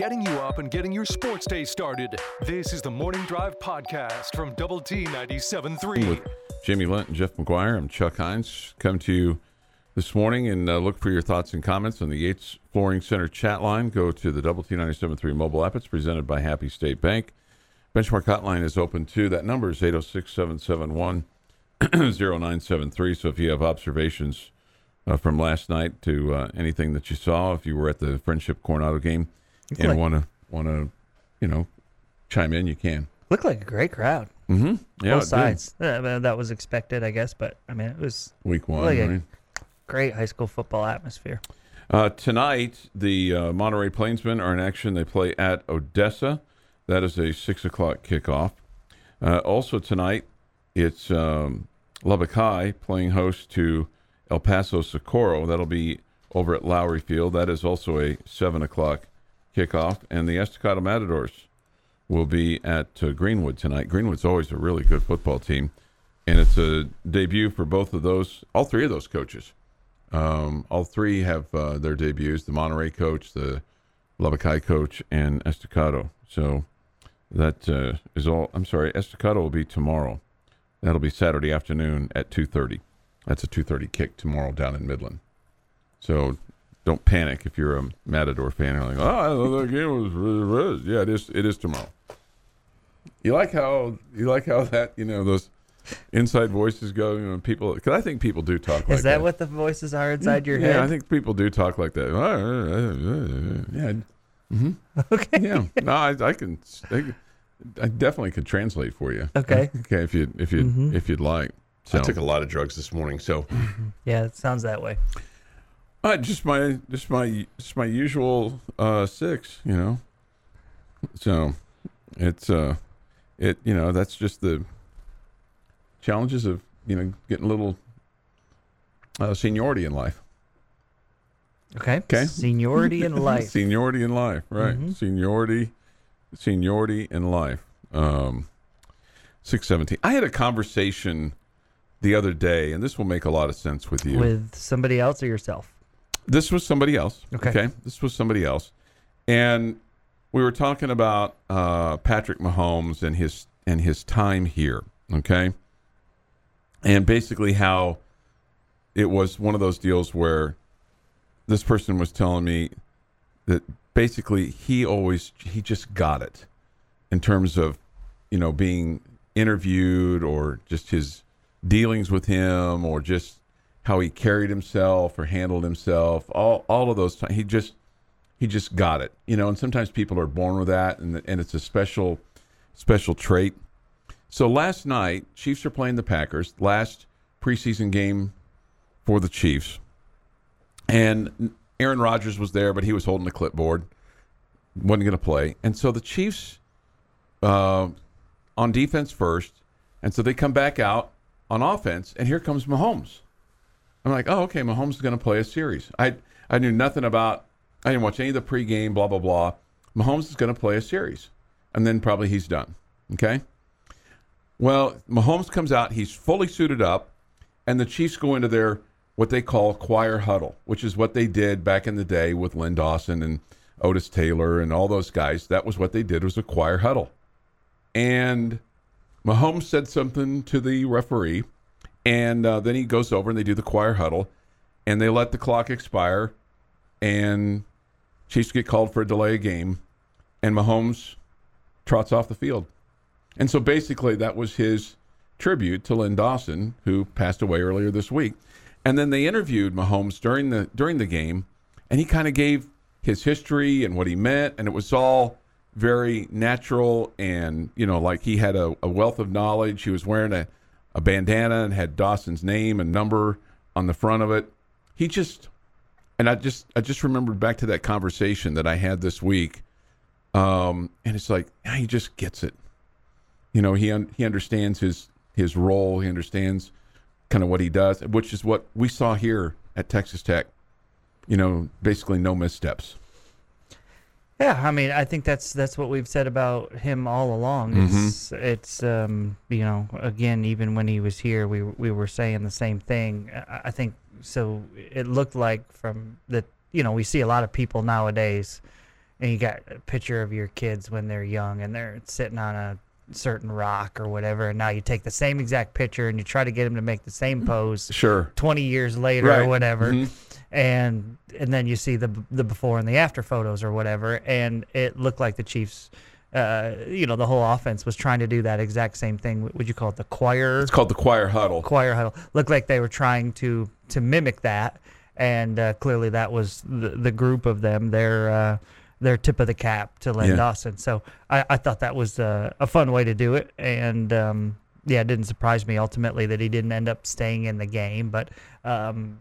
getting you up and getting your sports day started. This is the Morning Drive Podcast from Double T 97.3. With Jamie Lent and Jeff McGuire, I'm Chuck Heinz. Come to you this morning and uh, look for your thoughts and comments on the Yates Flooring Center chat line. Go to the Double T 97.3 mobile app. It's presented by Happy State Bank. Benchmark hotline is open too. That number is 806 771 0973. So if you have observations uh, from last night to uh, anything that you saw, if you were at the Frenship Coronado game and like- want to, want to, you know, chime in, you can. Looked like a great crowd. Mm-hmm. Yeah, Both sides. Uh, that was expected, I guess, but I mean, it was Week one, Like right? great high school football atmosphere. Uh, tonight, the uh, Monterey Plainsmen are in action. They play at Odessa. That is a six o'clock kickoff. Uh, also tonight, it's um, Lubbock High playing host to El Paso Socorro. That'll be over at Lowrey Field. That is also a seven o'clock kickoff. And the Estacado Matadors will be at uh, Greenwood tonight. Greenwood's always a really good football team, and it's a debut for both of those, all three of those coaches. Um, all three have uh, their debuts: the Monterey coach, the Lubbock coach, and Estacado. So that uh, is all. I'm sorry, Estacado will be tomorrow. That'll be Saturday afternoon at two thirty. That's a two thirty kick tomorrow down in Midland. So don't panic if you're a Matador fan. You're like, oh, I thought that game was really, really. Yeah, it is. It is tomorrow. You like how you like how that you know those inside voices go. You know, people because I think people do talk like Is that what the voices are inside mm, your yeah, head? I think people do talk like that. Ah, ah, ah, yeah. hmm okay. Yeah. No, I, I can. I, I definitely could translate for you. Okay. Okay. If you if you Mhm. if you'd like. So I took a lot of drugs this morning, so Yeah, it sounds that way. Uh, just my just my just my usual uh, six. You know. So it's uh it you know that's just the challenges of you know getting a little uh, seniority in life. Okay. Okay. Seniority in life. Seniority in life, right? Mhm. Seniority, seniority in life. Um, six seventeen. I had a conversation the other day, and this will make a lot of sense with you. With somebody else or yourself? This was somebody else. Okay. This was somebody else, and we were talking about uh, Patrick Mahomes and his and his time here. Okay, and basically how it was one of those deals where this person was telling me that basically he always he just got it in terms of you know being interviewed or just his dealings with him or just how he carried himself or handled himself all all of those ti- he just he just got it you know and sometimes people are born with that and and it's a special special trait. So last night Chiefs are playing the Packers last preseason game for the Chiefs. And Aaron Rodgers was there but he was holding the clipboard wasn't going to play. And so the Chiefs uh, on defense first and so they come back out on offense and here comes Mahomes I'm like, oh, okay, Mahomes is going to play a series. I I knew nothing about. I didn't watch any of the pregame. Blah blah blah. Mahomes is going to play a series, and then probably he's done. Okay. Well, Mahomes comes out. He's fully suited up, and the Chiefs go into their what they call choir huddle, which is what they did back in the day with Len Dawson and Otis Taylor and all those guys. That was what they did was a choir huddle, and Mahomes said something to the referee, and uh, then he goes over and they do the choir huddle, and they let the clock expire, and Chiefs get called for a delay of game, and Mahomes trots off the field, and so basically that was his tribute to Len Dawson, who passed away earlier this week, and then they interviewed Mahomes during the during the game, and he kind of gave his history and what he meant, and it was all very natural and you know like he had a, a wealth of knowledge. He was wearing a a bandana and had Dawson's name and number on the front of it. He just and I just I just remembered back to that conversation that I had this week. Um, and it's like yeah, he just gets it. You know, he un- he understands his his role. He understands kind of what he does, which is what we saw here at Texas Tech. You know, basically no missteps. Yeah, I mean, I think that's that's what we've said about him all along. Mm-hmm. It's it's um, you know, again, even when he was here, we we were saying the same thing. I, I think so. It looked like from the you know we see a lot of people nowadays and you got a picture of your kids when they're young and they're sitting on a certain rock or whatever, and now you take the same exact picture and you try to get them to make the same pose Sure. 20 years later Right. or whatever Mhm. And and then you see the the before and the after photos or whatever and it looked like the chiefs uh, you know the whole offense was trying to do that exact same thing. Would you call it? The choir? It's called the choir huddle. choir huddle. Looked like they were trying to to mimic that and uh, clearly that was the, the group of them their uh, their tip of the cap to Len Yeah. Dawson. So I, I thought that was uh, a fun way to do it and um, yeah it didn't surprise me ultimately that he didn't end up staying in the game but um,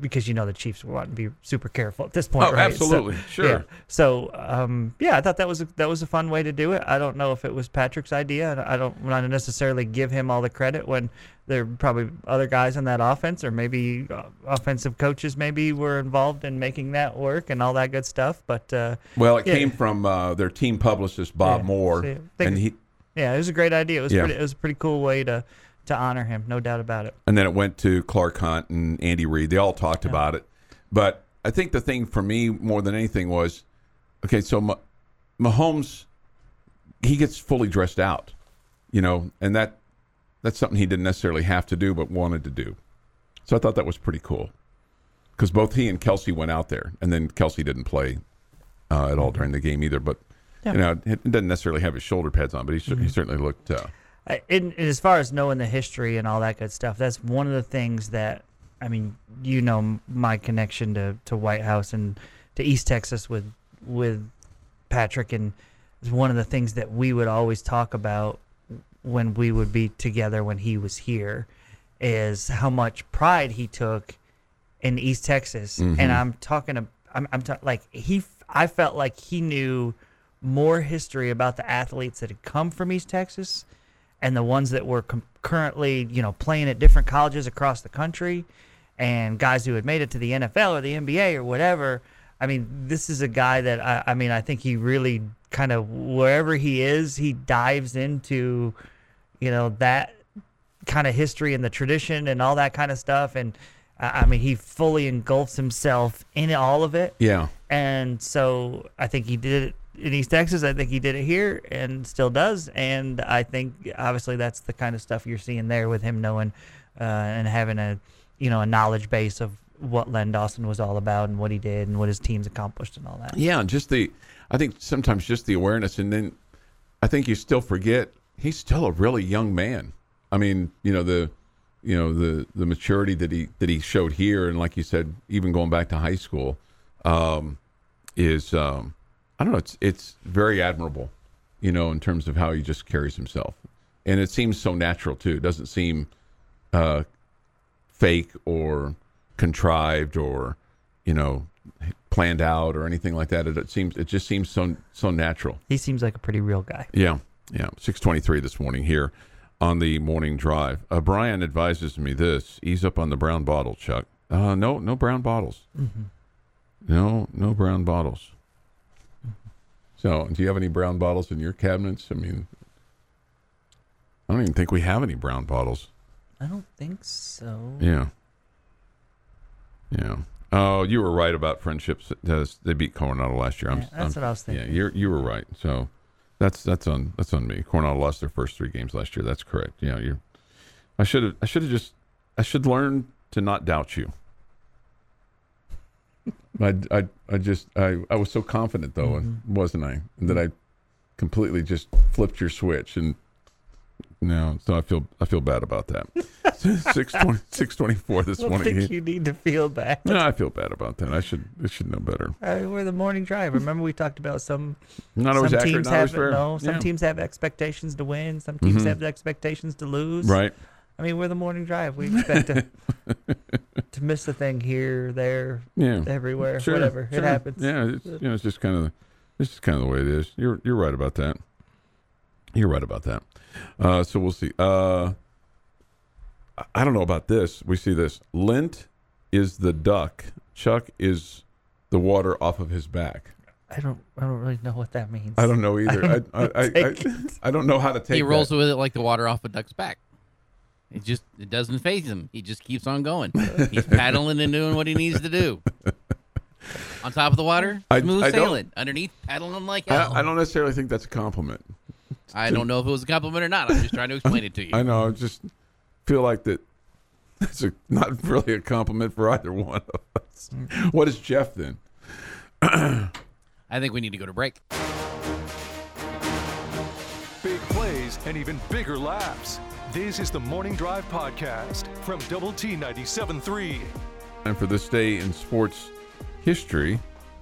because you know the Chiefs want to be super careful at this point Oh, right? So- absolutely. Sure. yeah. So, um, yeah, I thought that was a, that was a fun way to do it. I don't know if it was Patrick's idea. I don't want to necessarily give him all the credit when there are probably other guys in that offense, or maybe uh, offensive coaches maybe were involved in making that work and all that good stuff. But uh, Well, it Yeah. came from uh, their team publicist Bob Yeah. Moore, So, I think- and he yeah, it was a great idea. It was Yeah. pretty, it was a pretty cool way to to honor him, no doubt about it. and then it went to Clark Hunt and Andy Reid. They all talked about it, but I think the thing for me more than anything was, okay, so Ma- Mahomes, he gets fully dressed out, you know, and that that's something he didn't necessarily have to do, but wanted to do. So I thought that was pretty cool because both he and Kelce went out there, and then Kelce didn't play uh, at all during the game either. But Yeah. you know, he doesn't necessarily have his shoulder pads on, but he, cer- he certainly looked. Uh, in, in as far as knowing the history and all that good stuff, that's one of the things that I mean, you know, my connection to, to White House and to East Texas with with Patrick, and it's one of the things that we would always talk about when we would be together when he was here, is how much pride he took in East Texas, and mm-hmm. I'm talking, ab- I'm, I'm ta- like he, I felt like he knew more history about the athletes that had come from East Texas and the ones that were com- currently, you know, playing at different colleges across the country, and guys who had made it to the NFL or the NBA or whatever. I mean, this is a guy that I, I mean, I think he really kind of wherever he is, he dives into, you know, that kind of history and the tradition and all that kind of stuff. And I I mean, he fully engulfs himself in all of it. yeah, And so I think he did it in East Texas. I think he did it here and still does. And I think obviously that's the kind of stuff you're seeing there with him knowing uh, and having a you know a knowledge base of what Len Dawson was all about and what he did and what his teams accomplished and all that. Yeah, and just the I think sometimes just the awareness and then I think you still forget he's still a really young man. I mean, you know, the you know, the the maturity that he that he showed here and like you said, even going back to high school, um, is um I don't know, it's it's very admirable, you know, in terms of how he just carries himself. And it seems so natural too. It doesn't seem uh fake or contrived or you know planned out or anything like that. It, it seems it just seems so so natural. He seems like a pretty real guy. Yeah, yeah. Six twenty three this morning here on the morning drive. Uh, Brian advises me this: ease up on the brown bottle, Chuck. Uh, no, no brown bottles. Mm-hmm. No, no brown bottles. So, do you have any brown bottles in your cabinets? I mean, I don't even think we have any brown bottles. I don't think so. Yeah. Yeah. Oh, you were right about friendships. They beat Coronado last year. I'm, Yeah, that's I'm- what I was thinking. Yeah, you're you were right. So that's that's on that's on me. Coronado lost their first three games last year. That's correct. Yeah, you. I should have I should have just I should learn to not doubt you. I, I, I just I, I was so confident though, Mm-hmm. wasn't I? That I completely just flipped your switch and no, so I feel I feel bad about that. 620, 624 this I don't morning. think you need to feel bad. No, I feel bad about that. I should I should know better. We're the morning drive. Remember we talked about some Not always some accurate, teams not always have fair. no. Some Yeah. teams have expectations to win. Some teams Mhm. have expectations to lose. Right. I mean, we're the morning drive. We expect to to miss a thing here, there, Yeah. everywhere, Sure, whatever. sure. It happens. Yeah, it's, you know, it's just kind of it's just kind of the way it is. You're you're right about that. You're right about that. Uh, so we'll see. Uh, I- I don't know about this. We see this. Lint is the duck. Chuck is the water off of his back. I don't. I don't really know what that means. I don't know either. I I, I, I, Take I don't know how to take. he rolls that. with it like the water off a duck's back. It just it doesn't phase him. He just keeps on going. He's paddling and doing what he needs to do. On top of the water, I- smooth I don't- sailing. Underneath, paddling like hell. I, I don't necessarily think that's a compliment. I don't know if it was a compliment or not. I'm just trying to explain it to you. I know. I just feel like that. That's a, not really a compliment for either one of us. What is Jeff then? I think we need to go to break. Big plays and even bigger laughs. This is the Morning Drive Podcast from Double T 97.3. And for this day in sports history,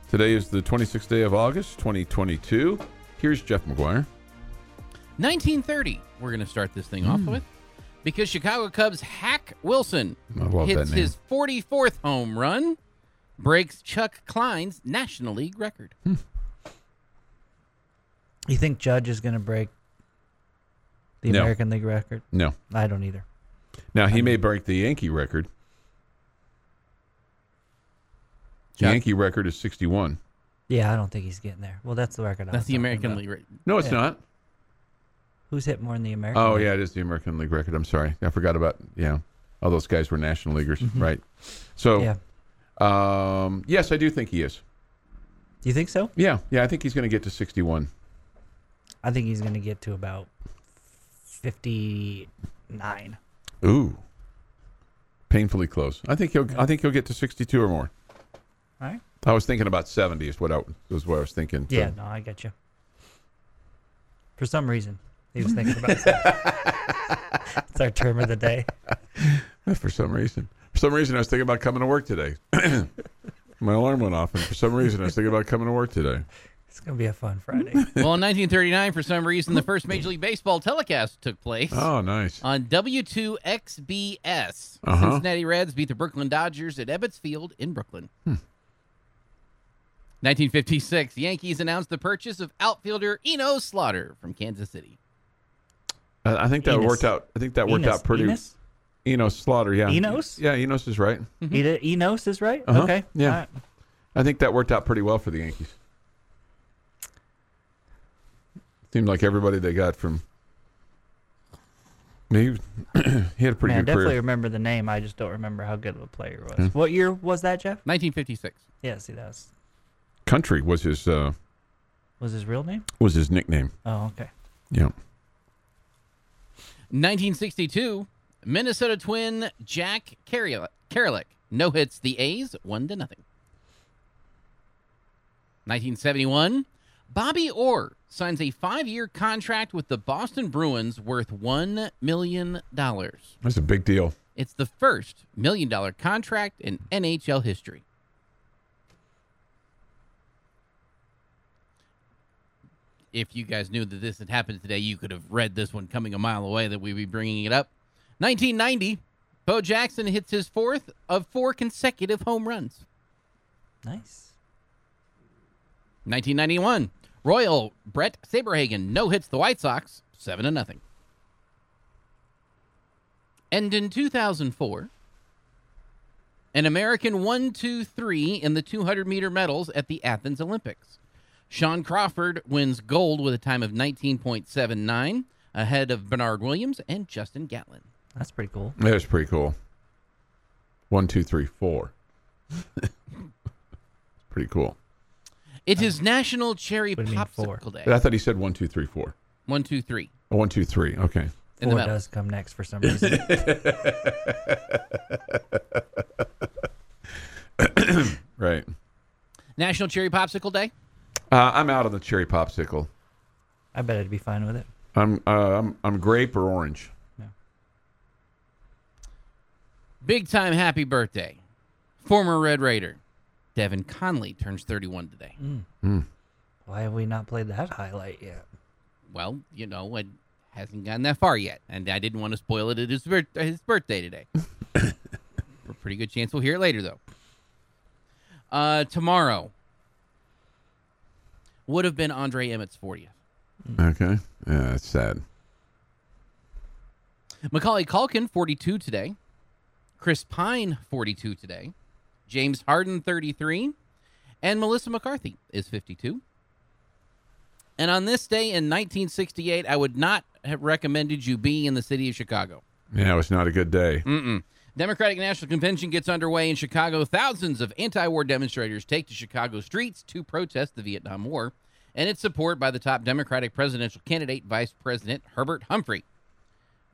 today is the 26th day of August, 2022. Here's Jeff McGuire. 1930. We're going to start this thing off hmm. with because Chicago Cubs Hack Wilson hits his 44th home run, breaks Chuck Klein's National League record. Hmm. You think Judge is going to break the No. American League record? No. I don't either. Now, he may break the Yankee record. The Chuck? Yankee record is 61. Yeah, I don't think he's getting there. Well, that's the record. I That's was the American about. League record. No, it's Yeah. not. Who's hit more in the American? Oh, League? yeah, it is the American League record. I'm sorry. I forgot about, yeah. All those guys were National Leaguers, right? So, Yeah. um, yes, I do think he is. Do you think so? Yeah, yeah, I think he's going to get to 61. I think he's going to get to about fifty-nine. Ooh. Painfully close. I think he'll I think he'll get to 62 or more. All right. I was thinking about 70 is what I was what I was thinking. So- Yeah, no, I get you. For some reason, he was thinking about that. it's our term of the day. For some reason. For some reason I was thinking about coming to work today. My alarm went off and for some reason I was thinking about coming to work today. It's going to be a fun Friday. well, in 1939, for some reason, the first Major League Baseball telecast took place. Oh, nice. On W2XBS, Uh-huh. Cincinnati Reds beat the Brooklyn Dodgers at Ebbets Field in Brooklyn. 1956, Yankees announced the purchase of outfielder Eno Slaughter from Kansas City. I, I think that Enos. worked out. I think that worked Enos. out pretty. Enos? Enos Slaughter, yeah. Enos? Yeah, Enos is right. Eda- Enos is right? Uh-huh. Okay. Yeah. All right. I think that worked out pretty well for the Yankees. Seemed like everybody they got from. He, he had a pretty Man, I good definitely career. remember the name. I just don't remember how good of a player he was. Hmm. What year was that, Jeff? 1956. Yeah, see, that was, Country was his uh, was his real name? was his nickname. Oh, okay. Yeah. 1962, Minnesota twin Jack Kralick Kralick no hits the A's one to nothing. 1971, Bobby Orr signs a five-year contract with the Boston Bruins worth one million dollars. That's a big deal. It's the first million-dollar contract in NHL history. If you guys knew that this had happened today, you could have read this one coming a mile away that we'd be bringing it up. 1990, Bo Jackson hits his fourth of four consecutive home runs. Nice. 1991, Royal Bret Saberhagen no hits the White Sox, seven to nothing. And in 2004, an American one, two, three in the 200 meter medals at the Athens Olympics. Shawn Crawford wins gold with a time of 19.79, ahead of Bernard Williams and Justin Gatlin. That's pretty cool. That was pretty cool. One, two, three, four. pretty cool. It is National Cherry What do you mean, four? Popsicle Day. I thought he said one, two, three, four. One, two, three. Oh, One, two, three. Okay. In the Four medal. does come next for some reason. Right. National Cherry Popsicle Day. Uh, I'm out on the cherry popsicle. I bet I'd be fine with it. I'm uh, I'm I'm grape or orange. Yeah. Big time happy birthday. Former Red Raider Devin Conley turns 31 today. Hmm. Hmm. Why have we not played that highlight yet? Well, you know, it hasn't gotten that far yet, and I didn't want to spoil it at his, bir- his birthday today. A pretty good chance we'll hear it later, though. Uh, tomorrow would have been Andre Emmett's 40th. Hmm. Okay. Yeah, that's sad. Macaulay Culkin, 42 today. Chris Pine, 42 today. James Harden, 33. And Melissa McCarthy is 52. And on this day in 1968, I would not have recommended you being in the city of Chicago. Yeah, it was not a good day. Mm-mm. Democratic National Convention gets underway in Chicago. Thousands of anti war demonstrators take to Chicago streets to protest the Vietnam War and its support by the top Democratic presidential candidate, Vice President Hubert Humphrey.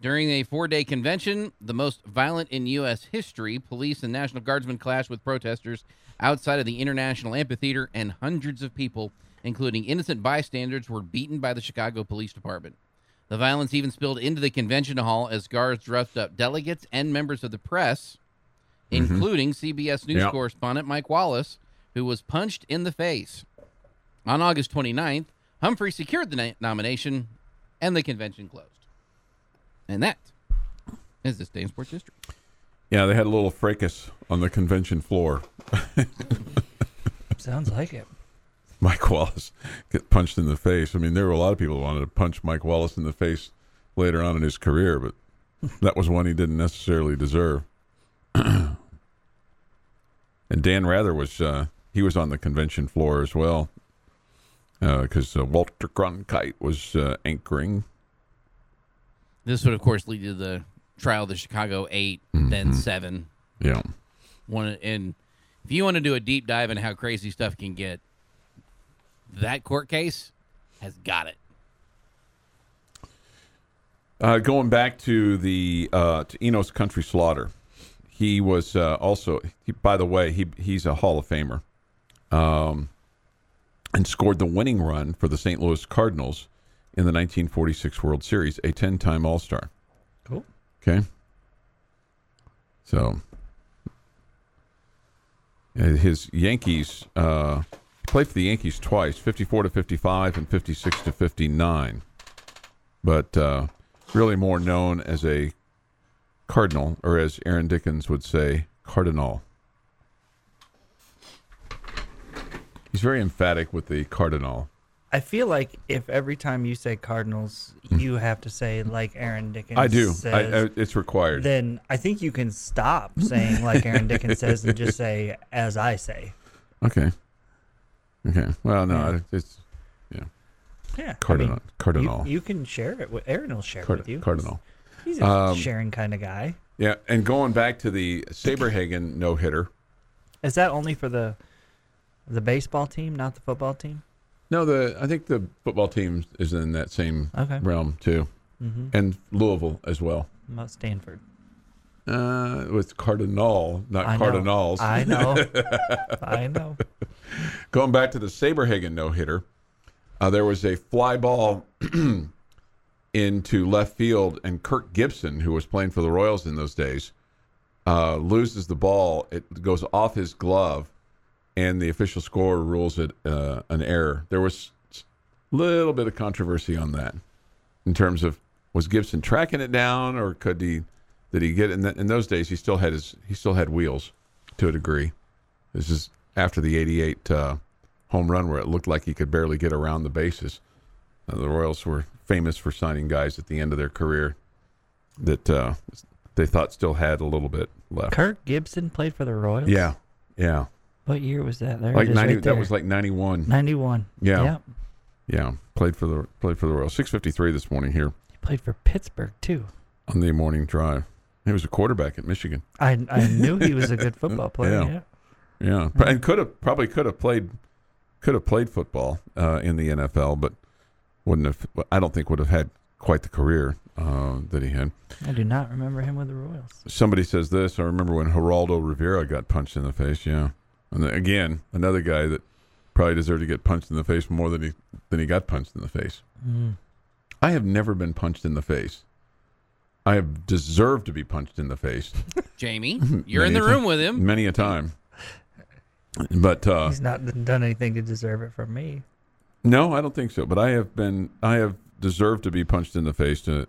During a four day convention, the most violent in U.S. history, police and National Guardsmen clashed with protesters outside of the International Amphitheater, and hundreds of people, including innocent bystanders, were beaten by the Chicago Police Department. The violence even spilled into the convention hall as guards roughed up delegates and members of the press, mm-hmm. including CBS News Yep. correspondent Mike Wallace, who was punched in the face. On August 29th, Humphrey secured the na- nomination and the convention closed. And that is this day in sports history. Yeah, they had a little fracas on the convention floor. Sounds like it. Mike Wallace get punched in the face. I mean, there were a lot of people who wanted to punch Mike Wallace in the face later on in his career, but that was one he didn't necessarily deserve. and Dan Rather was uh, he was on the convention floor as well because uh, Walter Cronkite was uh, anchoring. This would, of course, lead to the trial of the Chicago 8, then 7. Yeah, One, and if you want to do a deep dive in how crazy stuff can get, that court case has got it. Uh, going back to the uh, to Enos Country Slaughter, he was uh, also. He, by the way, he he's a Hall of Famer, um, and scored the winning run for the St. Louis Cardinals in the 1946 World Series, a 10-time All-Star. Cool. Okay, so uh, his Yankees uh, played for the Yankees twice, 54 to 55 and 56 to 59 but uh, really more known as a cardinal, or as Aaron Dickens would say, cardinal. He's very emphatic with the cardinal. I feel like if every time you say Cardinals, you have to say like Aaron Dickens. Hmm. I do. Says, I, I, it's required. then I think you can stop saying like Aaron Dickens says and just say as I say. okay. Okay. Well, no, Yeah. it's Yeah. Yeah. cardinal. mean, cardinal. You, you can share it with Aaron. Will share it Card- with you. cardinal. He's a Um, sharing kind of guy. Yeah, and going back to the Saberhagen no hitter. Is that only for the the baseball team, not the football team? No, the I think the football team is in that same Okay. realm too, Mm-hmm. and Louisville as well. About Stanford. Uh, with Cardinal, not I know. Cardinals. I know. I know. Going back to the Saberhagen no hitter, uh, there was a fly ball into left field, and Kirk Gibson, who was playing for the Royals in those days, uh, loses the ball. It goes off his glove, and the official score rules it uh, an error. There was a little bit of controversy on that in terms of was Gibson tracking it down, or could he did he get it? In, that, in those days, he still had his he still had wheels to a degree. This is after the '88 uh, home run where it looked like he could barely get around the bases. Uh, the Royals were famous for signing guys at the end of their career that uh, they thought still had a little bit left. Kirk Gibson played for the Royals. Yeah, yeah. What year was that? There Like ninety. right that was like ninety-one. ninety-one. Yeah. Yep. Yeah, played for the played for the Royals. Six fifty-three this morning here He played for Pittsburgh too. on the morning drive. He was a quarterback at Michigan. I I knew he was a good football player. Yeah. Yeah. Yeah, and could have probably could have played could have played football uh, in the NFL, but wouldn't have. I don't think would have had quite the career uh, that he had. I do not remember him with the Royals. Somebody says this. I remember when Geraldo Rivera got punched in the face. Yeah, and then, again another guy that probably deserved to get punched in the face more than he than he got punched in the face. Mm. I have never been punched in the face. I have deserved to be punched in the face Jamie, you're in the a room with him. many a time. But uh, He's not done anything to deserve it from me. No, I don't think so. But I have been, I have deserved to be punched in the face to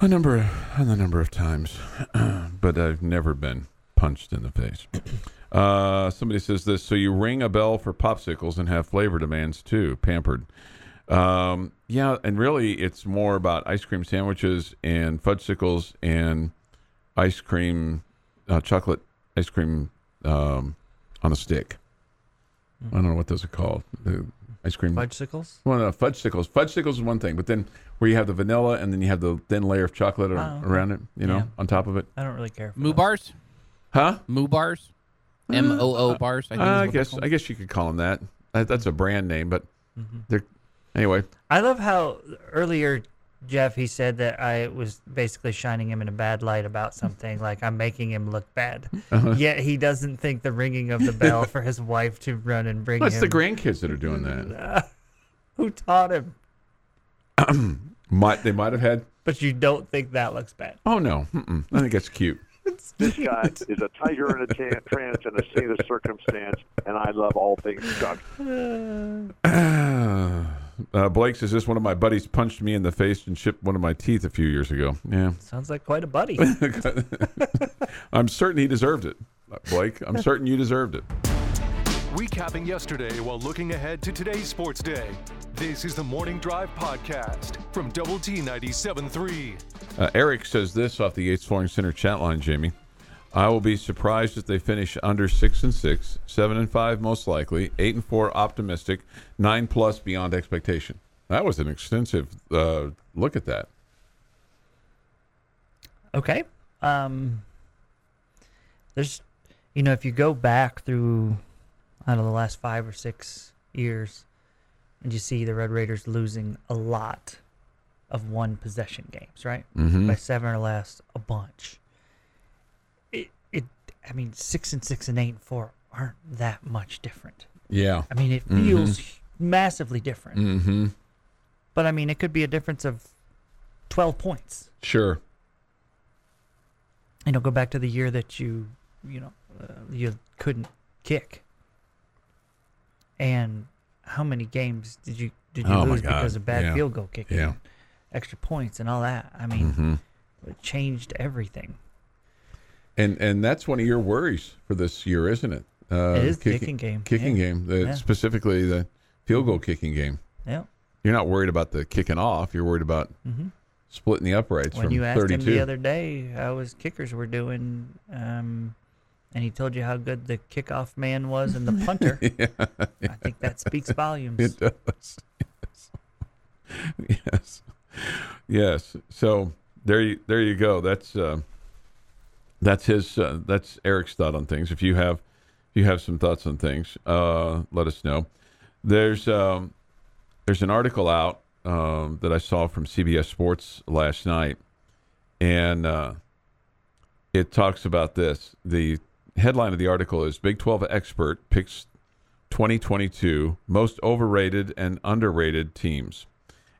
a number, a number of times, but I've never been punched in the face. Uh, somebody says this. So you ring a bell for popsicles and have flavor demands too. Pampered. Um, yeah, and really, it's more about ice cream sandwiches and fudgesicles and ice cream, uh, chocolate ice cream um, on a stick. I don't know what those are called. The ice cream. Fudgesicles. Well, no, fudge sickles. Fudge sickles is one thing, but then where you have the vanilla and then you have the thin layer of chocolate ar- Oh, okay. around it, you know, Yeah. on top of it. I don't really care. For Moo those. bars, Huh? moo bars, M O O bars. I, think Uh, I guess. I guess you could call them that. that that's a brand name, but Mm-hmm. they're anyway. I love how earlier Jeff he said that I was basically shining him in a bad light about something, like I'm making him look bad. Uh-huh. Yet he doesn't think the ringing of the bell for his wife to run and bring Well, it's the grandkids that are doing that. Who taught him? Might they might have had? But you don't think that looks bad. Oh no, Mm-mm. I think it's cute. This guy is a tiger in a trance and a saint of circumstance, and I love all things Chuck. Uh, Blake says this one of my buddies punched me in the face and chipped one of my teeth a few years ago. Yeah, Sounds like quite a buddy. I'm certain he deserved it. Blake, I'm certain you deserved it. Recapping yesterday while looking ahead to today's sports day. This is the Morning Drive Podcast from Double T 97.3. Uh, Eric says this off the Yates Flooring Center chat line, Jamie. I will be surprised if they finish under six and six, seven and five most likely, eight and four optimistic, nine plus beyond expectation. That was an extensive uh, look at that. Okay. Um, there's, you know, if you go back through, I don't know, the last five or six years, and you see the Red Raiders losing a lot of one possession games, right? Mhm. By seven or less, a bunch. It, it, I mean, six and six and eight and four aren't that much different. Yeah. I mean, it feels massively different. Mm-hmm. But I mean, it could be a difference of twelve points. Sure. you know, go back to the year that you, you know, uh, you couldn't kick. And how many games did you did you Oh, lose because of bad Yeah. field goal kicking, Yeah. extra points, and all that? I mean, Mm-hmm. it changed everything. And and that's one of your worries for this year, isn't it? Uh, It is the kicking game. Kicking Yeah. game, the, specifically the field goal kicking game. Yeah. You're not worried about the kicking off. You're worried about hmm splitting the uprights When from you asked 32. him the other day how his kickers were doing, um, and he told you how good the kickoff man was and the punter, Yeah, I think that speaks volumes. It does. Yes. yes. Yes. So there you there you go. That's uh, that's his uh, that's Eric's thought on things. If you have if you have some thoughts on things, uh, let us know. There's um, there's an article out um, that I saw from CBS Sports last night, and uh, it talks about this. The headline of the article is Big 12 expert picks 2022 most overrated and underrated teams.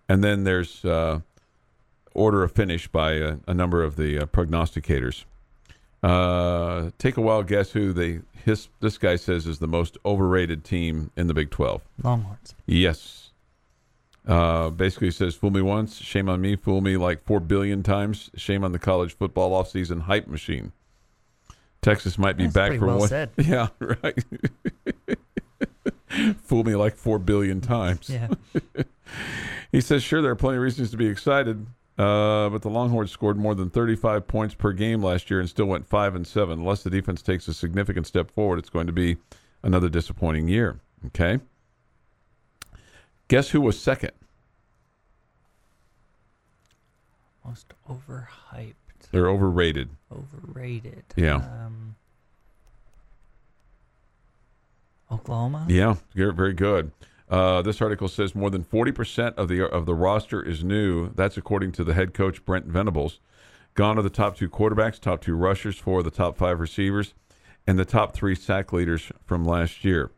And then there's uh, order of finish by a, a number of the uh, prognosticators. Uh, take a wild guess who they his this guy says is the most overrated team in the Big 12. Longhorns. Yes. Uh, basically says, fool me once, shame on me. Fool me like four billion times, shame on the college football offseason hype machine. Texas might be That's back for well one. said. Yeah, right. fool me like four billion times. Yeah. He says, sure, there are plenty of reasons to be excited, uh, but the Longhorns scored more than 35 points per game last year and still went 5 and 7. Unless the defense takes a significant step forward, it's going to be another disappointing year. Okay? Guess who was second? Most overhyped. They're overrated. Overrated. Yeah. Um, Oklahoma. Yeah, very very good. Uh, this article says more than 40% of the of the roster is new. That's according to the head coach Brent Venables. Gone are the top two quarterbacks, top two rushers, four of the top five receivers, and the top three sack leaders from last year.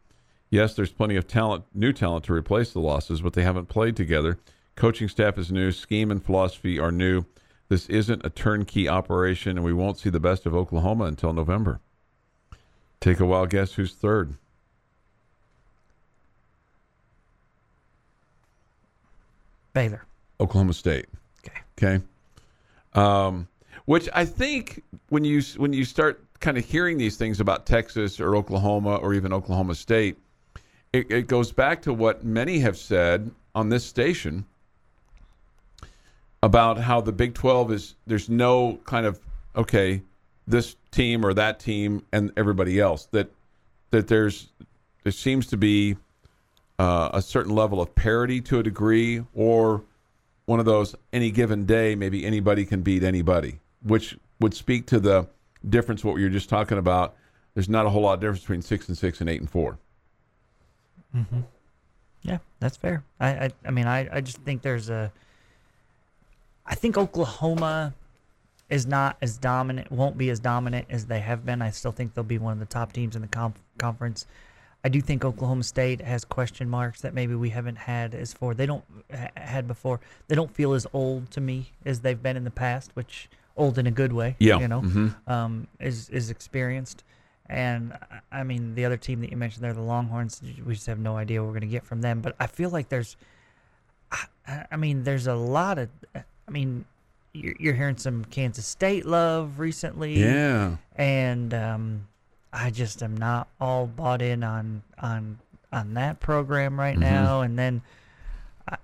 Yes, there's plenty of talent, new talent to replace the losses, but they haven't played together. Coaching staff is new. Scheme and philosophy are new. This isn't a turnkey operation, and we won't see the best of Oklahoma until November. Take a wild guess who's third? Baylor. Oklahoma State. Okay. Okay. Um, which I think when you when you start kind of hearing these things about Texas or Oklahoma or even Oklahoma State, it, it goes back to what many have said on this station about how the Big Twelve is there's no kind of okay this team or that team and everybody else that that there's there seems to be uh, a certain level of parity to a degree, or one of those any given day, maybe anybody can beat anybody, which would speak to the difference what you were just talking about. There's not a whole lot of difference between six and six and eight and four. mm-hmm. Yeah, that's fair. I, I, I mean, I, I just think there's a. I think Oklahoma is not as dominant, won't be as dominant as they have been. I still think they'll be one of the top teams in the conf- conference. I do think Oklahoma State has question marks that maybe we haven't had as for they don't ha- had before. They don't feel as old to me as they've been in the past, which old in a good way. Yeah, you know, mhm. um, is is experienced. And I- I mean, the other team that you mentioned there, the Longhorns, we just have no idea what we're going to get from them. But I feel like there's, I, I mean, there's a lot of, I mean, you're, you're hearing some Kansas State love recently. Yeah. And um, I just am not all bought in on on on that program right now. And then I,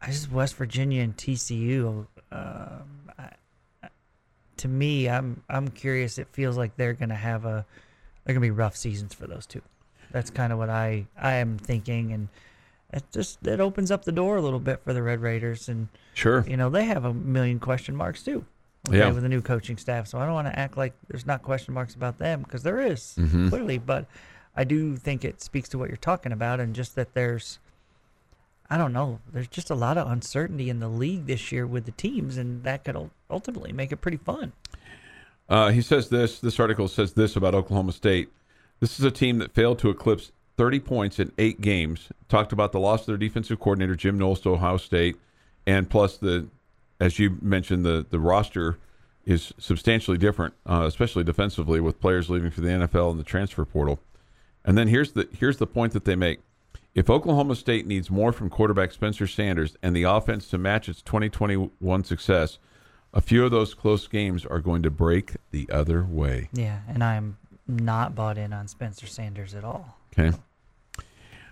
I just West Virginia and TCU. Um, I, I- to me, I'm I'm curious. It feels like they're gonna have a they're gonna be rough seasons for those two. That's kind of what I I am thinking, and it just it opens up the door a little bit for the Red Raiders, and Sure. you know they have a million question marks too. Okay, Yeah. with the new coaching staff, so I don't want to act like there's not question marks about them because there is, Mhm. clearly. But I do think it speaks to what you're talking about, and just that there's, I don't know, there's just a lot of uncertainty in the league this year with the teams, and that could ultimately make it pretty fun. Uh, he says this. This article says this about Oklahoma State. This is a team that failed to eclipse 30 points in eight games. Talked about the loss of their defensive coordinator Jim Knowles to Ohio State, and plus the, as you mentioned, the the roster is substantially different, uh, especially defensively, with players leaving for the NFL and the transfer portal. And then here's the here's the point that they make. If Oklahoma State needs more from quarterback Spencer Sanders and the offense to match its 2021 success, a few of those close games are going to break the other way. Yeah, and I'm not bought in on Spencer Sanders at all. Okay.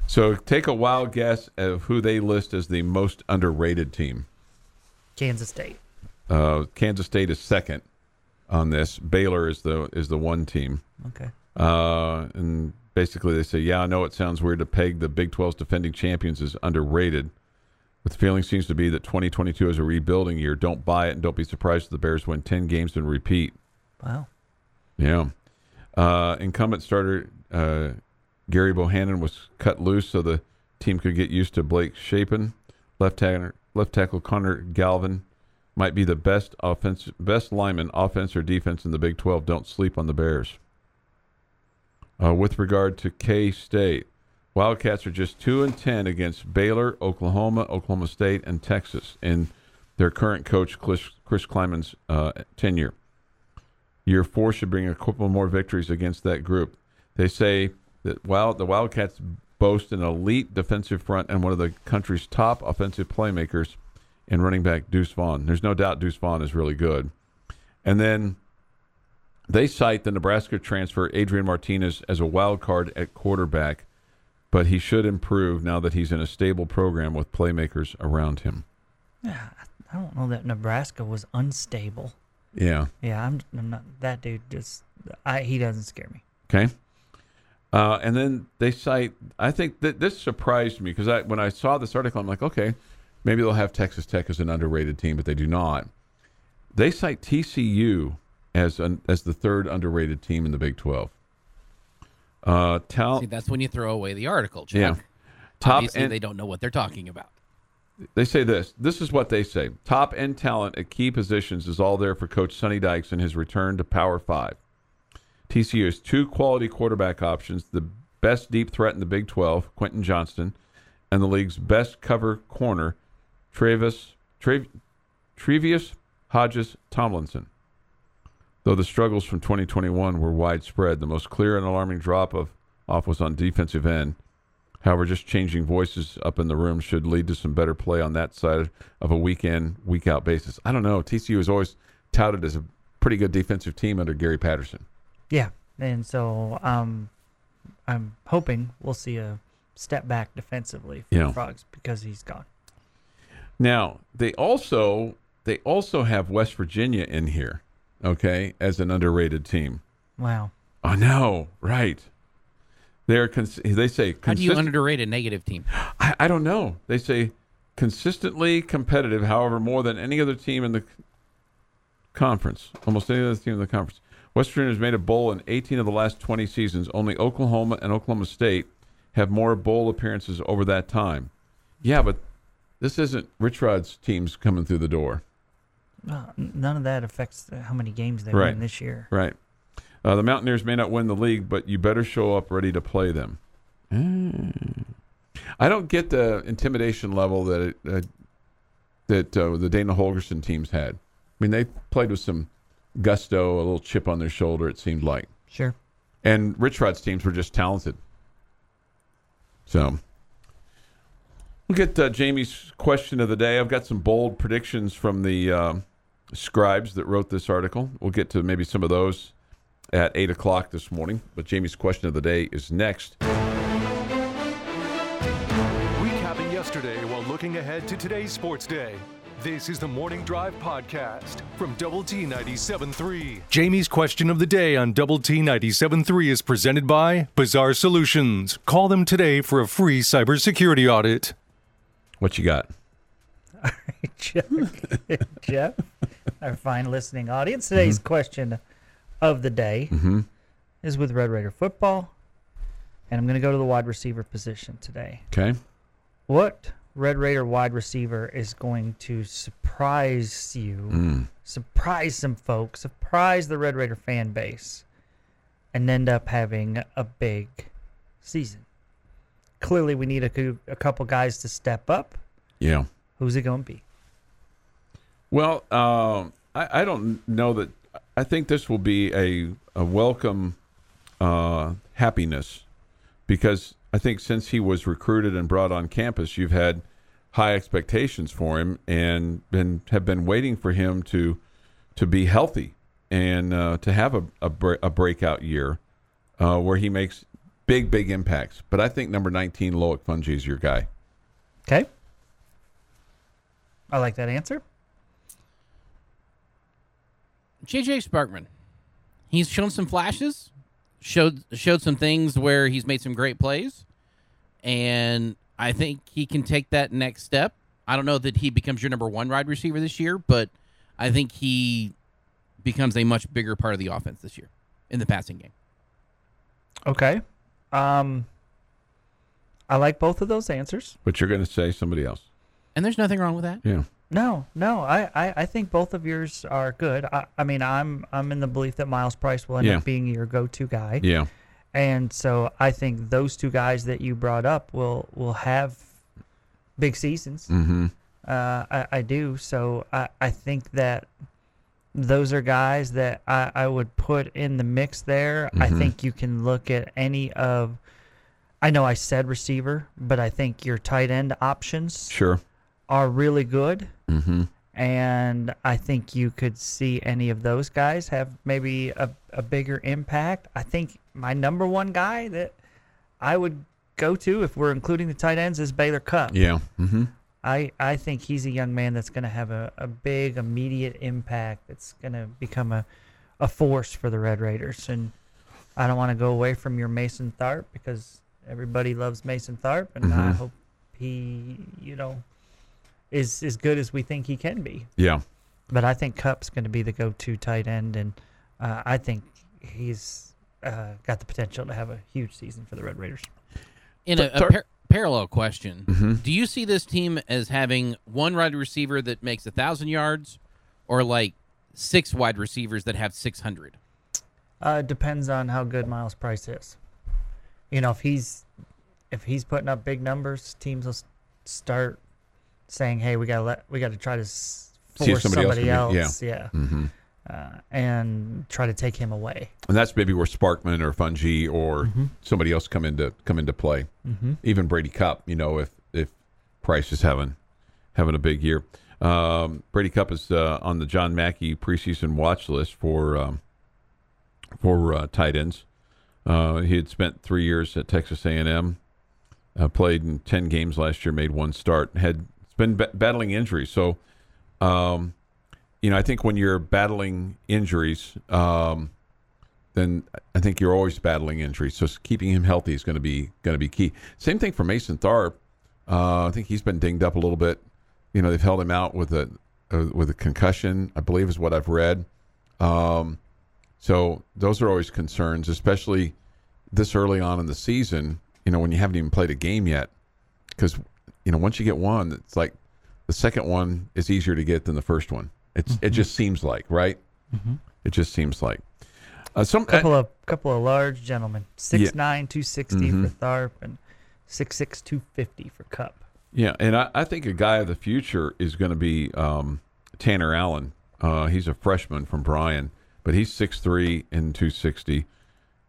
So take a wild guess of who they list as the most underrated team. Kansas State. Uh, Kansas State is second on this. Baylor is the is the one team. Okay. Uh, and basically, they say, "Yeah, I know it sounds weird to peg the Big 12's defending champions as underrated, but the feeling seems to be that 2022 is a rebuilding year. Don't buy it, and don't be surprised if the Bears win 10 games and repeat." Wow. Yeah. Uh, incumbent starter uh, Gerry Bohanon was cut loose so the team could get used to Blake Shapen. Left tackle, left tackle Connor Galvin might be the best offense, best lineman, offense or defense in the Big 12. Don't sleep on the Bears. Uh, with regard to K State, Wildcats are just two and ten against Baylor, Oklahoma, Oklahoma State, and Texas in their current coach Chris, Chris Klieman's uh, tenure. Year four should bring a couple more victories against that group. They say that while the Wildcats boast an elite defensive front and one of the country's top offensive playmakers in running back Deuce Vaughn. There's no doubt Deuce Vaughn is really good. And then they cite the Nebraska transfer Adrian Martinez as a wild card at quarterback, but he should improve now that he's in a stable program with playmakers around him. Yeah, I don't know that Nebraska was unstable. Yeah. Yeah, I'm, I'm not that dude. Just I he doesn't scare me. Okay. Uh, and then they cite. I think that this surprised me because I, when I saw this article, I'm like, okay, maybe they'll have Texas Tech as an underrated team, but they do not. They cite TCU as an, as the third underrated team in the Big 12. Uh, tal- See, that's when you throw away the article, Chuck. Yeah. Top Obviously, end- they don't know what they're talking about. they say this. This is what they say: top end talent at key positions is all there for Coach Sonny Dykes in his return to Power Five. TCU has two quality quarterback options: the best deep threat in the Big Twelve, Quentin Johnston, and the league's best cover corner, Travis Trav, Trevius Hodges Tomlinson. Though the struggles from 2021 were widespread, the most clear and alarming drop of off was on defensive end. However, just changing voices up in the room should lead to some better play on that side of a week in, week out basis. I don't know. TCU is always touted as a pretty good defensive team under Gary Patterson. Yeah, and so um, I'm hoping we'll see a step back defensively for Yeah. the Frogs because he's gone. Now they also they also have West Virginia in here, okay, as an underrated team. Wow. I know, right? They're cons- they say How do you consist- underrate a negative team? I, I don't know. They say consistently competitive, however, more than any other team in the conference. Almost any other team in the conference. Western has made a bowl in 18 of the last 20 seasons. Only Oklahoma and Oklahoma State have more bowl appearances over that time. Yeah, but this isn't Rich Rod's teams coming through the door. N- none of that affects how many games they Right. win this year. Right. Uh, the Mountaineers may not win the league, but you better show up ready to play them. Mm. I don't get the intimidation level that it, uh, that uh, the Dana Holgorsen teams had. I mean, they played with some gusto, a little chip on their shoulder. It seemed like, Sure. and Rich Rod's teams were just talented. So we'll get uh, Jamie's question of the day. I've got some bold predictions from the uh, scribes that wrote this article. We'll get to maybe some of those at 8 o'clock this morning. But Jamie's question of the day is next. Recapping yesterday while looking ahead to today's sports day. This is the Morning Drive Podcast from Double T 97.3. Jamie's question of the day on Double T 97.3 is presented by Bizarre Solutions. Call them today for a free cybersecurity audit. What you got? Jeff, Jeff, our fine listening audience. Today's mm-hmm. question of the day mm-hmm. is with Red Raider football, and I'm going to go to the wide receiver position today. Okay. What Red Raider wide receiver is going to surprise you, surprise some folks, surprise the Red Raider fan base, and end up having a big season? Clearly, we need a, a couple guys to step up. Yeah. Who's it going to be? Well, um, I, I don't know that. I think this will be a, a welcome uh, happiness because I think since he was recruited and brought on campus, you've had high expectations for him and been have been waiting for him to to be healthy and uh, to have a, a, bre- a breakout year uh, where he makes big big impacts. But I think number nineteen, Loic Fouonji, is your guy. Okay. I like that answer. JJ Sparkman. He's shown some flashes, showed showed some things where he's made some great plays, and I think he can take that next step. I don't know that he becomes your number one wide receiver this year, but I think he becomes a much bigger part of the offense this year in the passing game. Okay. Um, I like both of those answers. But you're going to say somebody else. And there's nothing wrong with that. Yeah. No, no, I, I, I think both of yours are good. I, I mean, I'm I'm in the belief that Myles Price will end Yeah. up being your go-to guy, Yeah. and so I think those two guys that you brought up will will have big seasons. Mm-hmm. Uh, I, I do. So I, I think that those are guys that I, I would put in the mix there. I Mhm. think you can look at any of. I know I said receiver, but I think your tight end options Sure. are really good. Mm-hmm. And I think you could see any of those guys have maybe a, a bigger impact. I think my number one guy that I would go to if we're including the tight ends is Baylor Cupp. Yeah. Mm-hmm. I, I think he's a young man that's going to have a, a big immediate impact that's going to become a, a force for the Red Raiders. And I don't want to go away from your Mason Tharp because everybody loves Mason Tharp. And I Mhm. hope he, you know, is as good as we think he can be. Yeah. But I think Cupp's going to be the go to tight end. And uh, I think he's uh, got the potential to have a huge season for the Red Raiders. In a, a par- parallel question, Mm-hmm. do you see this team as having one wide receiver that makes a thousand yards, or like six wide receivers that have six hundred? Uh, it depends on how good Myles Price is. You know, if he's if he's putting up big numbers, teams will start saying, "Hey, we gotta let we gotta try to s- See if force somebody else somebody can else, be- yeah, Mm-hmm. uh, and try to take him away." And that's maybe where Sparkman or Fouonji or somebody else come into come into play. Mm-hmm. Even Brady Cupp, you know, if if Price is having having a big year. Um, Brady Cupp is uh, on the John Mackey preseason watch list for um, for uh, tight ends. Uh, he had spent three years at Texas A&M, uh, played in ten games last year, made one start, had been ba- battling injuries. So, um, you know, I think when you're battling injuries, um, then I think you're always battling injuries. So keeping him healthy is going to be going to be key. Same thing for Mason Tharp. Uh, I think he's been dinged up a little bit. You know, they've held him out with a uh, with a concussion, I believe, is what I've read. Um, so those are always concerns, especially this early on in the season. You know, when you haven't even played a game yet, because you know once you get one, it's like the second one is easier to get than the first one. It's it just seems like right. It just seems like uh, some. couple of couple of large gentlemen, six Yeah. nine, two sixty for Tharp, and six six, two fifty for Cupp. Yeah, and I, I think a guy of the future is going to be um, Tanner Allen. Uh, he's a freshman from Bryan, but he's six three and 260.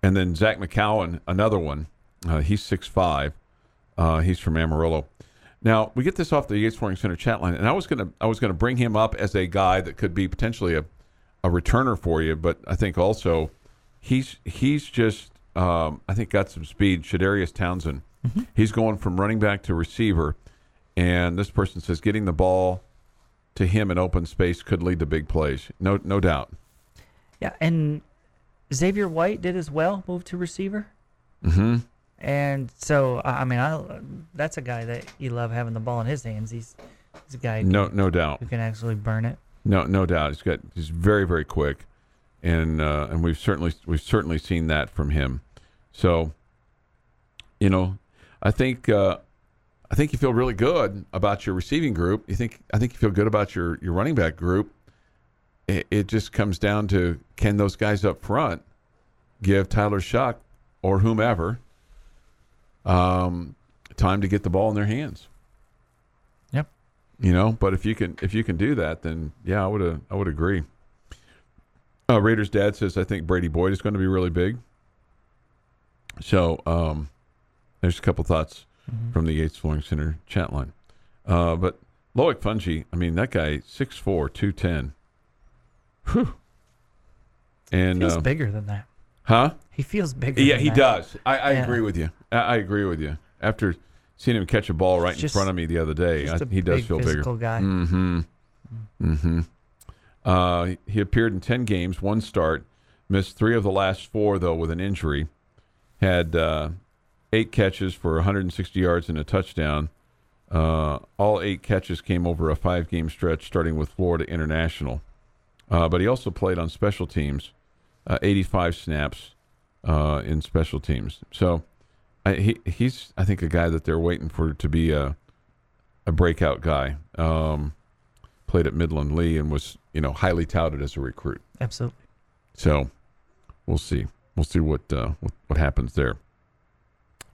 And then Zach McCowan, another one. Uh, he's 6'5. Uh, he's from Amarillo. Now we get this off the Yates Flooring Center chat line, and I was gonna I was gonna bring him up as a guy that could be potentially a, a returner for you, but I think also he's he's just um, I think got some speed. Shadarius Townsend, he's going from running back to receiver, and this person says getting the ball to him in open space could lead to big plays. No no doubt. Yeah, and Xavier White did as well, moved to receiver. hmm And so, I mean, I that's a guy that you love having the ball in his hands. He's he's a guy who, No no doubt. who can actually burn it. No, no doubt. He's got he's very very quick, and uh, and we've certainly we've certainly seen that from him. So, you know, I think uh, I think you feel really good about your receiving group. You think I think you feel good about your your running back group. It, it just comes down to can those guys up front give Tyler Shough or whomever um, time to get the ball in their hands. Yep. You know, but if you can if you can do that, then yeah, I would I would agree. Uh, Raiders dad says I think Brady Boyd is going to be really big. So um, there's a couple thoughts from the Yates Flooring Center chat line. Uh, but Loic Fouonji, I mean that guy 6'4", 210. Whew. And Feels uh, bigger than that. huh? He feels bigger. Yeah, he that. does. I, I Yeah. agree with you. I, I agree with you. After seeing him catch a ball right in front of me the other day, I, he does feel bigger. guy. Mm-hmm. Mm-hmm. Uh, he appeared in ten games, one start, missed three of the last four though with an injury. Had uh, eight catches for 160 yards and a touchdown. Uh, all eight catches came over a five-game stretch, starting with Florida International. Uh, but he also played on special teams, uh, 85 snaps uh, in special teams. So I, he he's I think a guy that they're waiting for to be a a breakout guy. Um, played at Midland Lee and was you know highly touted as a recruit. Absolutely. So we'll see. We'll see what uh, what, what happens there.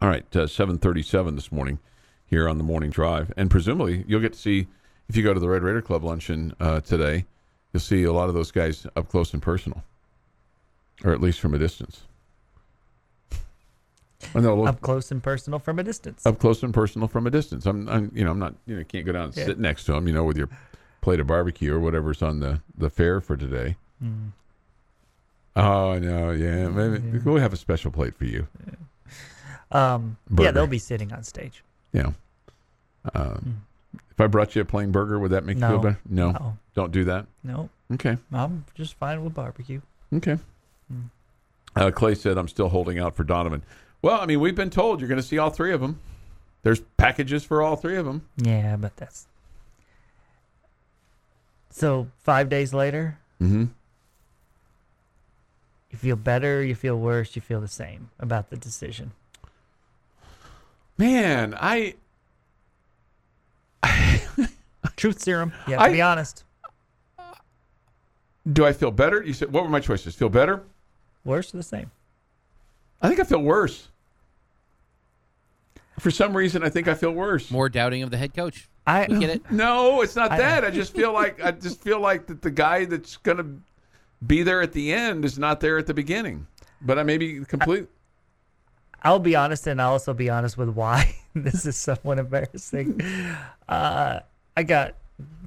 All right, uh, seven thirty-seven this morning here on the morning drive, and presumably you'll get to see if you go to the Red Raider Club luncheon uh, today. You'll see a lot of those guys up close and personal, or at least from a distance. They'll look Up close and personal from a distance. up close and personal from a distance. I'm, I'm you know, I'm not, you know, can't go down and Yeah. sit next to them, you know, with your plate of barbecue or whatever's on the the fare for today. Mm. Oh no, yeah, maybe we'll have a special plate for you. Um, yeah, they'll be sitting on stage. Yeah. Um, If I brought you a plain burger, would that make you feel better? No, No, don't do that. no, Okay, I'm just fine with barbecue. okay. Hmm. Uh, Clay said, "I'm still holding out for Donovan." Well, I mean, we've been told you're going to see all three of them. There's packages for all three of them. Yeah, but that's so. Five days later, Mm-hmm. you feel better, you feel worse, you feel the same about the decision. Man, I Truth serum. Yeah, to I- be honest. do I feel better? You said what were my choices? Feel better? Worse or the same. I think I feel worse. For some reason, I think I feel worse. More doubting of the head coach. I We get it. No, it's not I- that. I just feel like I just feel like that the guy that's going to be there at the end is not there at the beginning. But I may be complete. I'll be honest, and I'll also be honest with why this is somewhat embarrassing. Uh, I got,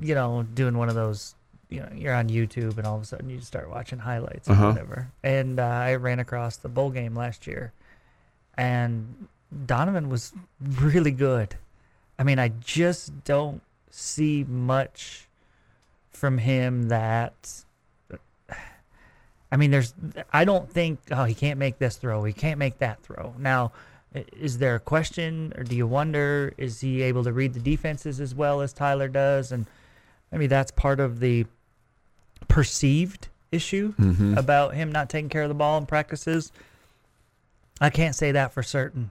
you know, doing one of those. You know, you're on YouTube, and all of a sudden you start watching highlights or Uh-huh. whatever. And uh, I ran across the bowl game last year, and Donovan was really good. I mean, I just don't see much from him that. I mean, there's. I don't think. Oh, he can't make this throw. He can't make that throw. Now, is there a question, or do you wonder? Is he able to read the defenses as well as Tyler does? And I mean, that's part of the perceived issue mm-hmm. about him not taking care of the ball in practices. I can't say that for certain.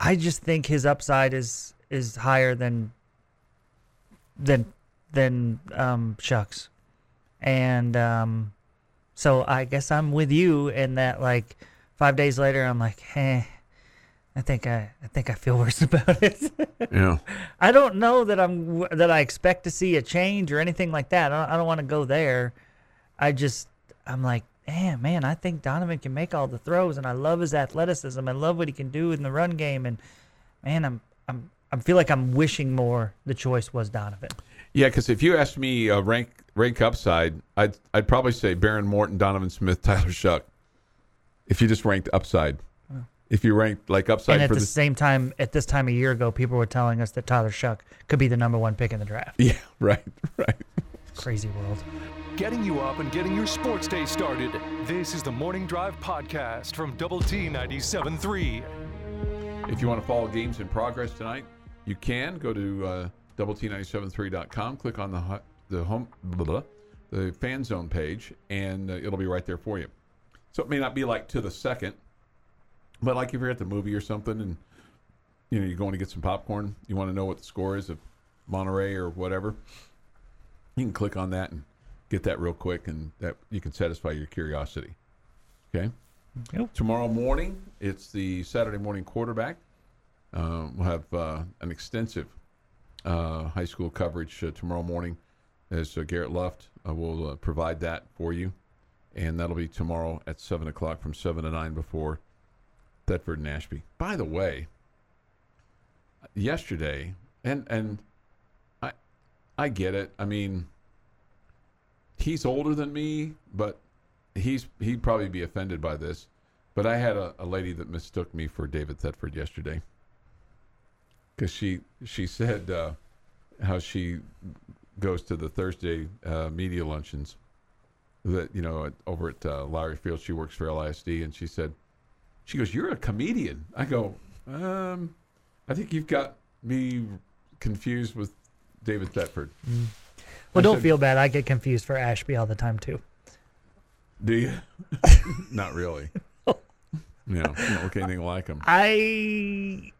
I just think his upside is is higher than than than um, Shough's, and um, so I guess I'm with you in that. Like five days later, I'm like, hey, I think I I think I feel worse about it. Yeah. I don't know that I'm that I expect to see a change or anything like that. I don't, I don't want to go there. I just I'm like, man, man, I think Donovan can make all the throws, and I love his athleticism. I love what he can do in the run game, and man, I'm I'm I feel like I'm wishing more the choice was Donovan. Yeah, because if you asked me uh, rank rank upside, I'd I'd probably say Behren Morton, Donovan Smith, Tyler Shough. If you just ranked upside, if you ranked like upside and at for the the same time, at this time a year ago, people were telling us that Tyler Shough could be the number one pick in the draft. yeah, right, right. Crazy world. Getting you up and getting your sports day started. This is the Morning Drive Podcast from Double T 97.3. If you want to follow games in progress tonight, you can go to uh, double T973.com, click on the the home blah, blah, the fan zone page, and uh, it'll be right there for you. So it may not be like to the second, but like if you're at the movie or something, and you know you're going to get some popcorn, you want to know what the score is of Monterey or whatever, you can click on that and get that real quick, and that you can satisfy your curiosity. Okay. Yep. Tomorrow morning, it's the Saturday morning quarterback. Uh, we'll have uh, an extensive uh, high school coverage uh, tomorrow morning as uh, Garrett Luft uh, will uh, provide that for you. And that'll be tomorrow at 7 o'clock from 7 to 9 before Thetford and Ashby. By the way, yesterday, and, and I, I get it. I mean, he's older than me, but he's he'd probably be offended by this. But I had a, a lady that mistook me for David Thetford yesterday because she she said uh, how she goes to the Thursday uh, media luncheons that you know at- over at uh, Lowrey Field. She works for LISD, and she said she goes, "You're a comedian." I go, um, "I think you've got me confused with David Thetford." Well, I don't said- feel bad. I get confused for Ashby all the time too. Do you? Not really. Yeah, you don't look anything like him. I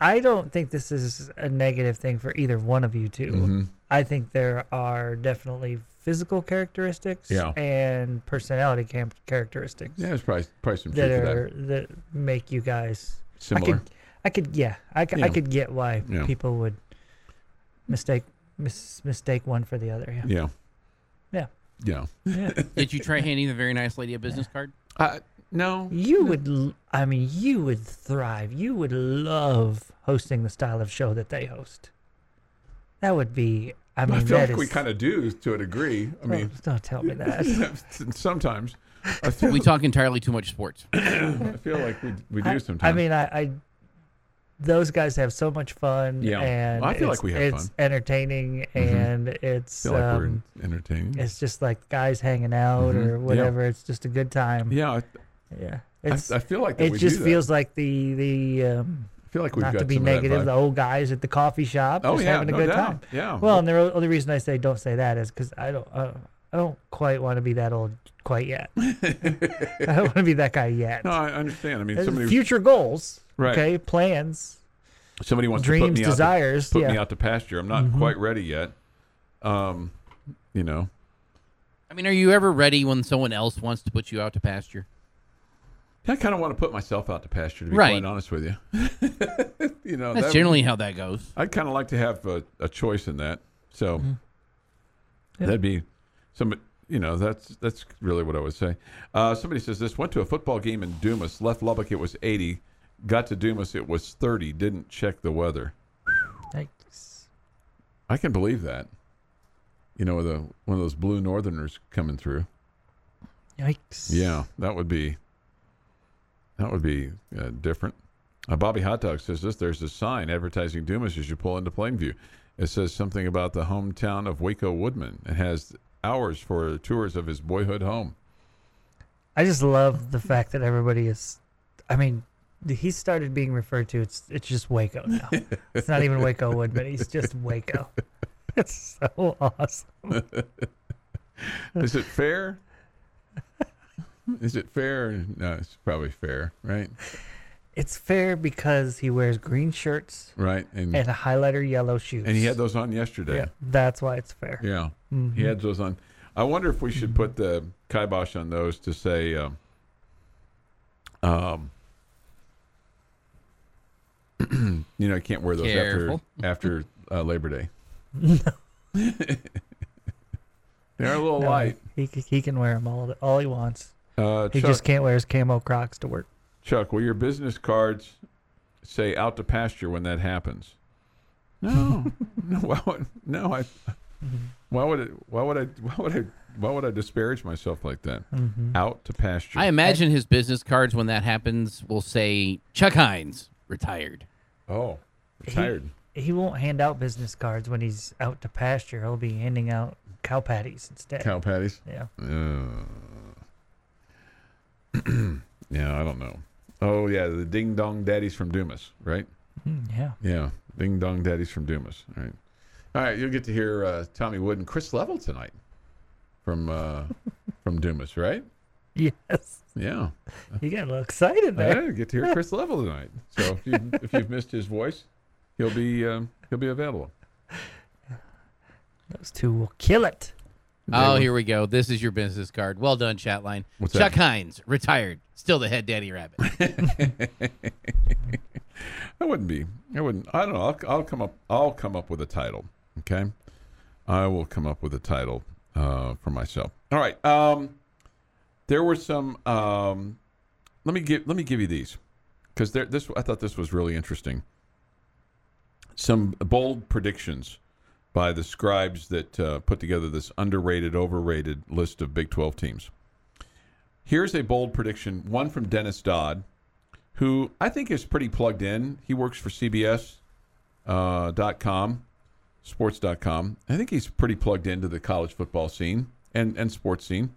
I don't think this is a negative thing for either one of you 2 Mhm. I think there are definitely physical characteristics Yeah. and personality cam- characteristics Yeah, there's probably probably some that truth to are that. that make you guys Similar. I could I could yeah I could, I Yeah. could get why Yeah. people would mistake mis- mistake one for the other. Yeah. Yeah. Yeah. Yeah. Yeah. Did you try handing the very nice lady a business card? Uh, no. You would, l- I mean, you would thrive. You would love hosting the style of show that they host. That would be, I I, mean, feel that like we kind of do to a degree. I don't- mean, don't tell me that. sometimes We talk entirely too much sports. I feel like we we do I- sometimes. I mean, I, I, those guys have so much fun. Yeah. and Well, I feel like we have it's fun. Mm-hmm. entertaining, and it's feel like um, we're entertaining. it's just like guys hanging out Mhm. or Yeah. whatever. It's just a good time. yeah, I, Yeah, I, it's I feel like that it just feels like the the um, I feel like we've not got to be negative, the old guys at the coffee shop oh just yeah, having a no good doubt. time. Yeah. Well, and the only reason I say don't say that is because I don't, uh, I don't quite want to be that old quite yet. I don't want to be that guy yet. no, I understand. I mean, somebody Future goals, Right. okay, plans, somebody wants to put dreams, me out to- desires. put yeah, me out to pasture. I'm not Mhm. quite ready yet. Um, you know, I mean, are you ever ready when someone else wants to put you out to pasture? I kind of want to put myself out to pasture. To be Right. quite honest with you, you know, That's that- generally how that goes. I'd kind of like to have a, a choice in that. So Mm-hmm. Yeah. that'd be some. You know, that's that's really what I would say. Uh, somebody says this went to a football game in Dumas. Left Lubbock, it was 80. Got to Dumas, it was 30. Didn't check the weather. Yikes. I can believe that. You know, the one of those blue northerners coming through. Yikes. Yeah, that would be that would be uh, different. Uh, Bobby Hot Dog says this. There's a sign advertising Dumas as you pull into Plainview. It says something about the hometown of Waco Woodman. It has hours for tours of his boyhood home. I just love the fact that everybody is. I mean, he started being referred to. It's it's just Waco now. it's not even Waco Wood, but he's just Waco. It's so awesome. Is it fair? Is it fair? No, it's probably fair, right? It's fair because he wears green shirts Right, and and highlighter yellow shoes. and he had those on yesterday. Yeah, that's why it's fair. Yeah, Mhm. he had those on. I wonder if we should put the kibosh on those to say, um, um, you know, I can't wear those Careful. after after uh, Labor Day. No. They're a little No, light. He c- he can wear them all all he wants. Uh, He Chuck, just can't wear his camo Crocs to work. Chuck, will your business cards say "out to pasture" when that happens? No, no, why would, no. I, why would it? Why would I? Why would I? Why would I disparage myself like that? Mm-hmm. Out to pasture. I imagine his business cards when that happens will say Chuck Heinz retired. oh, retired. He won't hand out business cards when he's out to pasture. He'll be handing out cow patties instead. Cow patties. Yeah. Uh, yeah, I don't know. Oh yeah, the ding dong daddies from Dumas, right? Mm, yeah. Yeah, ding dong daddies from Dumas. All right, all right. You'll get to hear uh, Tommy Wood and Chris Level tonight from uh, from Dumas, right? Yes. Yeah, You got a little excited there. I get to hear Chris Level tonight. So if you if you've missed his voice, he'll be um, he'll be available. Those two will kill it. Oh, They- here we go. This is your business card. Well done, chatline. What's Chuck that? Hines retired. Still the head daddy rabbit. I wouldn't be. I wouldn't. I don't know. I'll, I'll come up. I'll come up with a title. Okay, I will come up with a title uh, for myself. All right. Um, there were some. Um, let me give. Let me give you these because. This I thought this was really interesting. Some bold predictions by the scribes that uh, put together this underrated, overrated list of Big Twelve teams. Here's a bold prediction. One from Dennis Dodd who I think is pretty plugged in. He works for CBS uh, dot com, sports.com. I think he's pretty plugged into the college football scene and, and sports scene.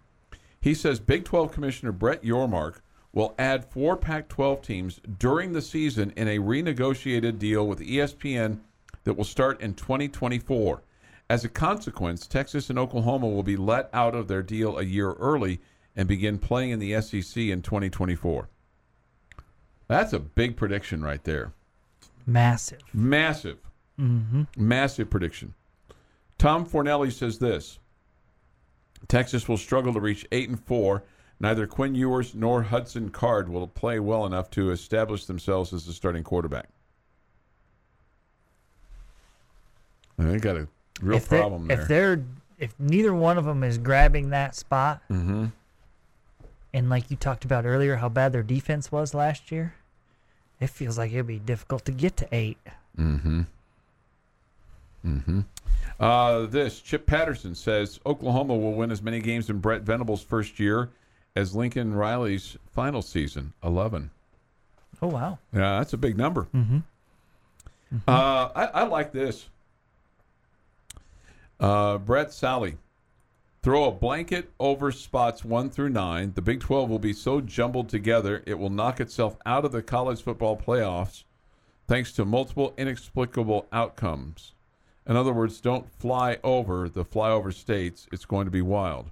He says Big 12 Commissioner Brett Yormark will add four Pac 12 teams during the season in a renegotiated deal with ESPN that will start in 2024. As a consequence, Texas and Oklahoma will be let out of their deal a year early and begin playing in the SEC in 2024. That's a big prediction right there. Massive. Massive, Mm-hmm. massive prediction. Tom Fornelli says this Texas will struggle to reach 8 and 4. Neither Quinn Ewers nor Hudson Card will play well enough to establish themselves as the starting quarterback. They got a real if problem there. If they're if neither one of them is grabbing that spot, mm-hmm. and like you talked about earlier, how bad their defense was last year, it feels like it'd be difficult to get to eight. Mm-hmm. Mm-hmm. Uh, this Chip Patterson says Oklahoma will win as many games in Brent Venables' first year as Lincoln Riley's final season, eleven. Oh wow. Yeah, that's a big number. Mm-hmm. Uh, I, I like this. Uh, Barrett Sallee. Throw a blanket over spots one through nine. The Big 12 will be so jumbled together it will knock itself out of the college football playoffs thanks to multiple inexplicable outcomes. In other words, don't fly over the flyover states. It's going to be wild.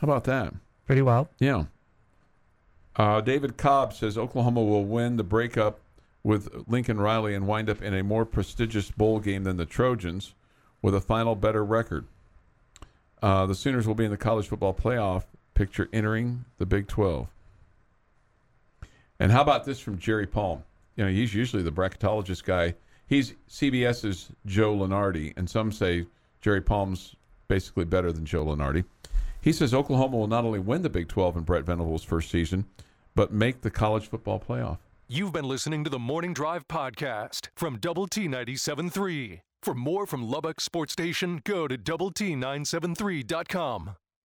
How about that? Pretty wild. Yeah. Uh, David Cobb says Oklahoma will win the breakup with Lincoln Riley and wind up in a more prestigious bowl game than the Trojans with a final better record. Uh, the Sooners will be in the college football playoff picture entering the Big 12. And how about this from Jerry Palm? You know, he's usually the bracketologist guy. He's CBS's Joe Lunardi, and some say Jerry Palm's basically better than Joe Lunardi. He says Oklahoma will not only win the Big 12 in Brent Venables' first season, but make the college football playoff. You've been listening to the Morning Drive podcast from Double T 97.3. For more from Lubbock Sports Station, go to Double T 973.com.